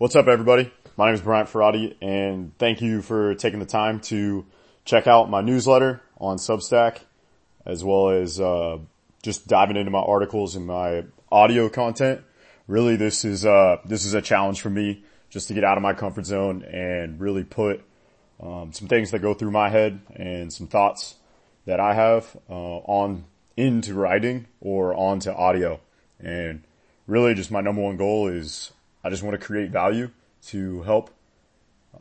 What's up, everybody? My name is Bryant Ferrati, and thank you for taking the time to check out my newsletter on Substack, as well as uh, just diving into my articles and my audio content. Really, this is uh, this is a challenge for me just to get out of my comfort zone and really put um, some things that go through my head and some thoughts that I have uh, on into writing or onto audio. And really, just my number one goal is I just want to create value to help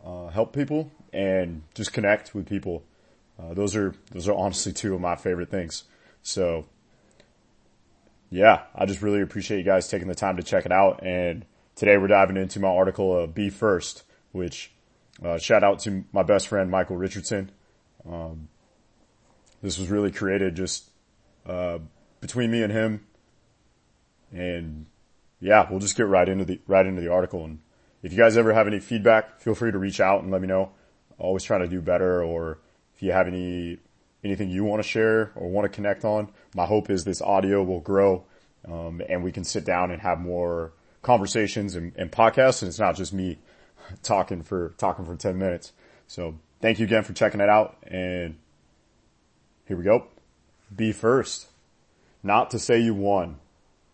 uh, help people and just connect with people. Uh, those are those are honestly two of my favorite things. So yeah, I just really appreciate you guys taking the time to check it out. And today we're diving into my article of Be First, which uh, shout out to my best friend Michael Richardson. Um, this was really created just uh, between me and him, and yeah, we'll just get right into the right into the article. And if you guys ever have any feedback, feel free to reach out and let me know. Always trying to do better, or if you have any anything you want to share or want to connect on, my hope is this audio will grow um, and we can sit down and have more conversations and, and podcasts. And it's not just me talking for talking for ten minutes. So thank you again for checking it out. And here we go. Be first. Not to say you won,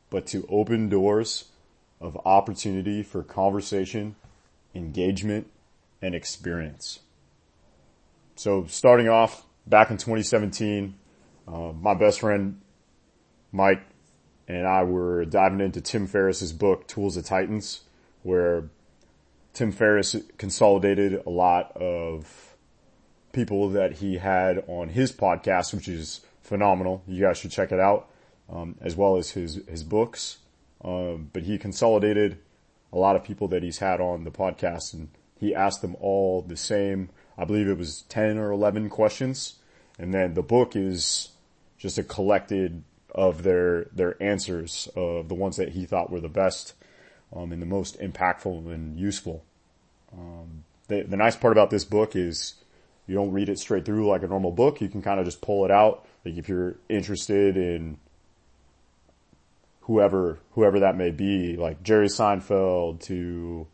but to open doors of opportunity for conversation, engagement, and experience. So starting off back in 2017, uh, my best friend Mike and I were diving into Tim Ferriss's book Tools of Titans, where Tim Ferriss consolidated a lot of people that he had on his podcast, which is phenomenal. You guys should check it out um, as well as his his books. Um, but he consolidated a lot of people that he's had on the podcast, and he asked them all the same. I believe it was ten or eleven questions, and then the book is just a collected of their their answers of the ones that he thought were the best um, and the most impactful and useful. Um, the, the nice part about this book is you don't read it straight through like a normal book. You can kind of just pull it out. Like if you're interested in whoever whoever that may be, like Jerry Seinfeld to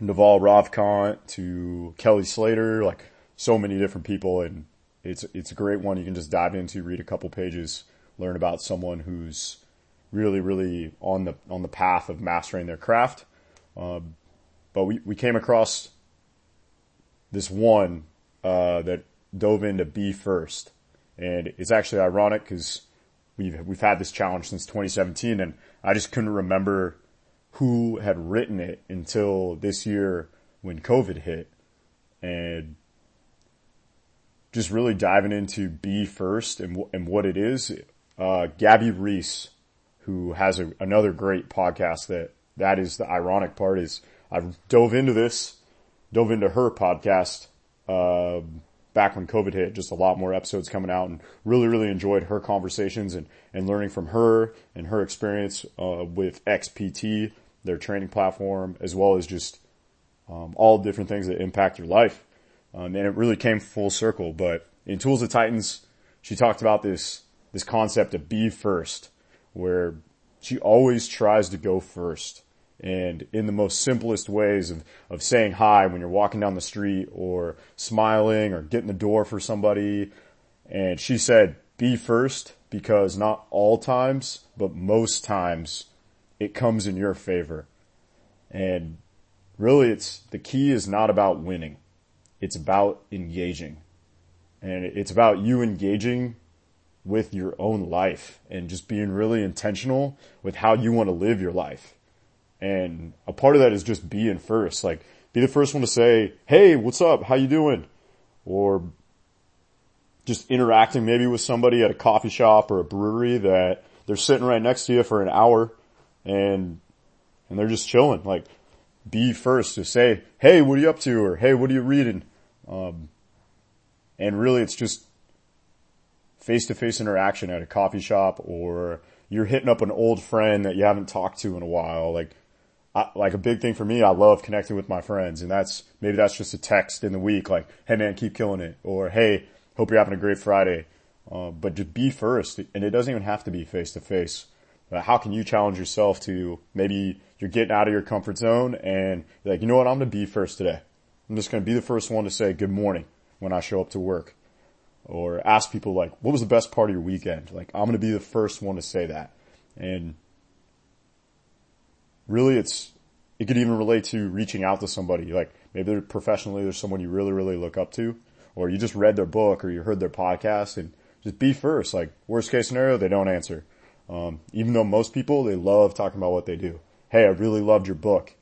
Naval Ravikant to Kelly Slater, like so many different people, and it's it's a great one. You can just dive into, read a couple pages, learn about someone who's really really on the on the path of mastering their craft. Um, but we we came across this one uh, that dove into Be first, and it's actually ironic because we've we've had this challenge since 2017, and I just couldn't remember who had written it until this year when COVID hit, and just really diving into be first and and what it is. Uh, Gabby Reece, who has a, another great podcast that that is the ironic part is I've dove into this, dove into her podcast. Uh, back when COVID hit, just a lot more episodes coming out and really, really enjoyed her conversations and, and learning from her and her experience, uh, with XPT, their training platform, as well as just, um, all different things that impact your life. Um, and it really came full circle, but in Tools of Titans, she talked about this, this concept of be first, where she always tries to go first and in the most simplest ways of, of saying hi when you're walking down the street or smiling or getting the door for somebody. And she said, be first because not all times, but most times it comes in your favor. And really it's, the key is not about winning. It's about engaging and it's about you engaging with your own life and just being really intentional with how you want to live your life. And a part of that is just being first, like be the first one to say, Hey, what's up? How you doing? Or just interacting maybe with somebody at a coffee shop or a brewery that they're sitting right next to you for an hour and, and they're just chilling. Like be first to say, Hey, what are you up to? Or Hey, what are you reading? Um, and really it's just face to face interaction at a coffee shop or you're hitting up an old friend that you haven't talked to in a while. Like I, like a big thing for me, I love connecting with my friends and that's, maybe that's just a text in the week like, hey man, keep killing it or hey, hope you're having a great Friday. Uh, but just be first and it doesn't even have to be face to face. How can you challenge yourself to maybe you're getting out of your comfort zone and you're like, you know what? I'm going to be first today. I'm just going to be the first one to say good morning when I show up to work or ask people like, what was the best part of your weekend? Like, I'm going to be the first one to say that. And really it's, it could even relate to reaching out to somebody. Like maybe they're professionally there's someone you really, really look up to or you just read their book or you heard their podcast and just be first. Like worst case scenario, they don't answer. Um, even though most people, they love talking about what they do. Hey, I really loved your book.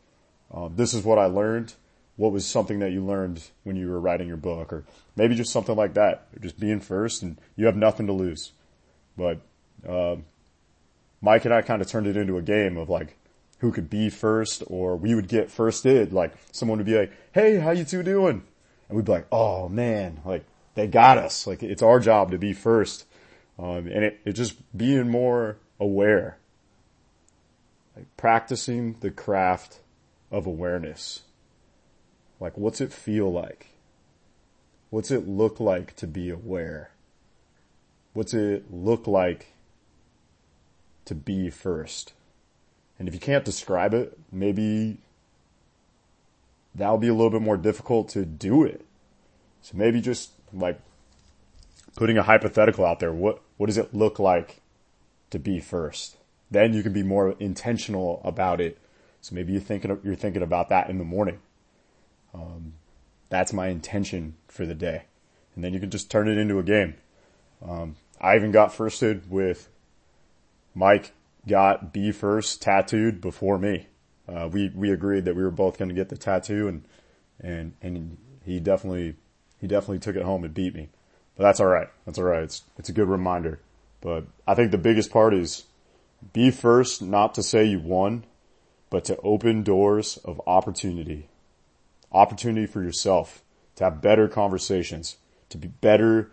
Um, this is what I learned. What was something that you learned when you were writing your book or maybe just something like that. Just being first and you have nothing to lose. But, um, Mike and I kind of turned it into a game of like, who could be first or we would get firsted. Like someone would be like, Hey, how you two doing? And we'd be like, Oh man, like they got us. Like it's our job to be first. Um, and it, it just being more aware, like practicing the craft of awareness. Like what's it feel like? What's it look like to be aware? What's it look like to be first? And if you can't describe it, maybe that'll be a little bit more difficult to do it. So maybe just like putting a hypothetical out there. What, what does it look like to be first? Then you can be more intentional about it. So maybe you're thinking, you're thinking about that in the morning. Um, that's my intention for the day. And then you can just turn it into a game. Um, I even got firsted with Mike got Be first tattooed before me. Uh, we, we agreed that we were both going to get the tattoo and, and, and he definitely, he definitely took it home and beat me. But that's alright. That's alright. It's, it's a good reminder. But I think the biggest part is be first, not to say you won, but to open doors of opportunity. Opportunity for yourself to have better conversations, to be better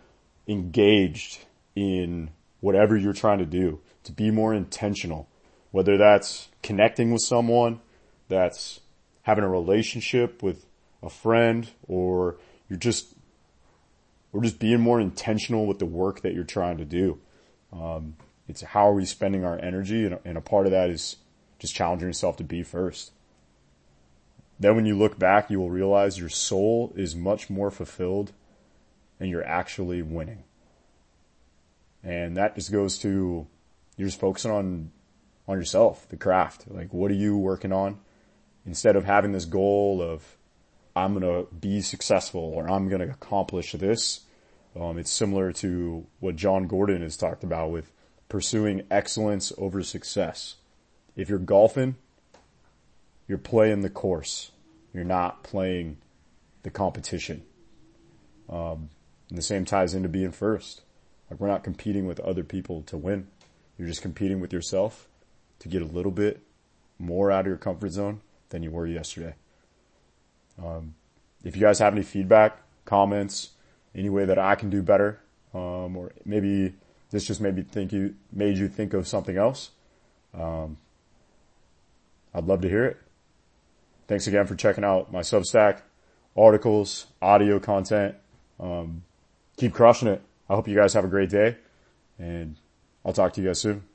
engaged in whatever you're trying to do to be more intentional, whether that's connecting with someone, that's having a relationship with a friend, or you're just, or just being more intentional with the work that you're trying to do. Um, it's how are we spending our energy, and, and a part of that is just challenging yourself to be first. Then when you look back, you will realize your soul is much more fulfilled and you're actually winning. And that just goes to you're just focusing on, on yourself, the craft. Like, what are you working on? Instead of having this goal of, I'm going to be successful or I'm going to accomplish this. Um, it's similar to what Jon Gordon has talked about with pursuing excellence over success. If you're golfing, you're playing the course. You're not playing the competition. Um, and the same ties into being first. Like we're not competing with other people to win. You're just competing with yourself to get a little bit more out of your comfort zone than you were yesterday. Um, if you guys have any feedback, comments, any way that I can do better, um, or maybe this just made me think you made you think of something else, um, I'd love to hear it. Thanks again for checking out my Substack, articles, audio content. Um, keep crushing it. I hope you guys have a great day and I'll talk to you guys soon.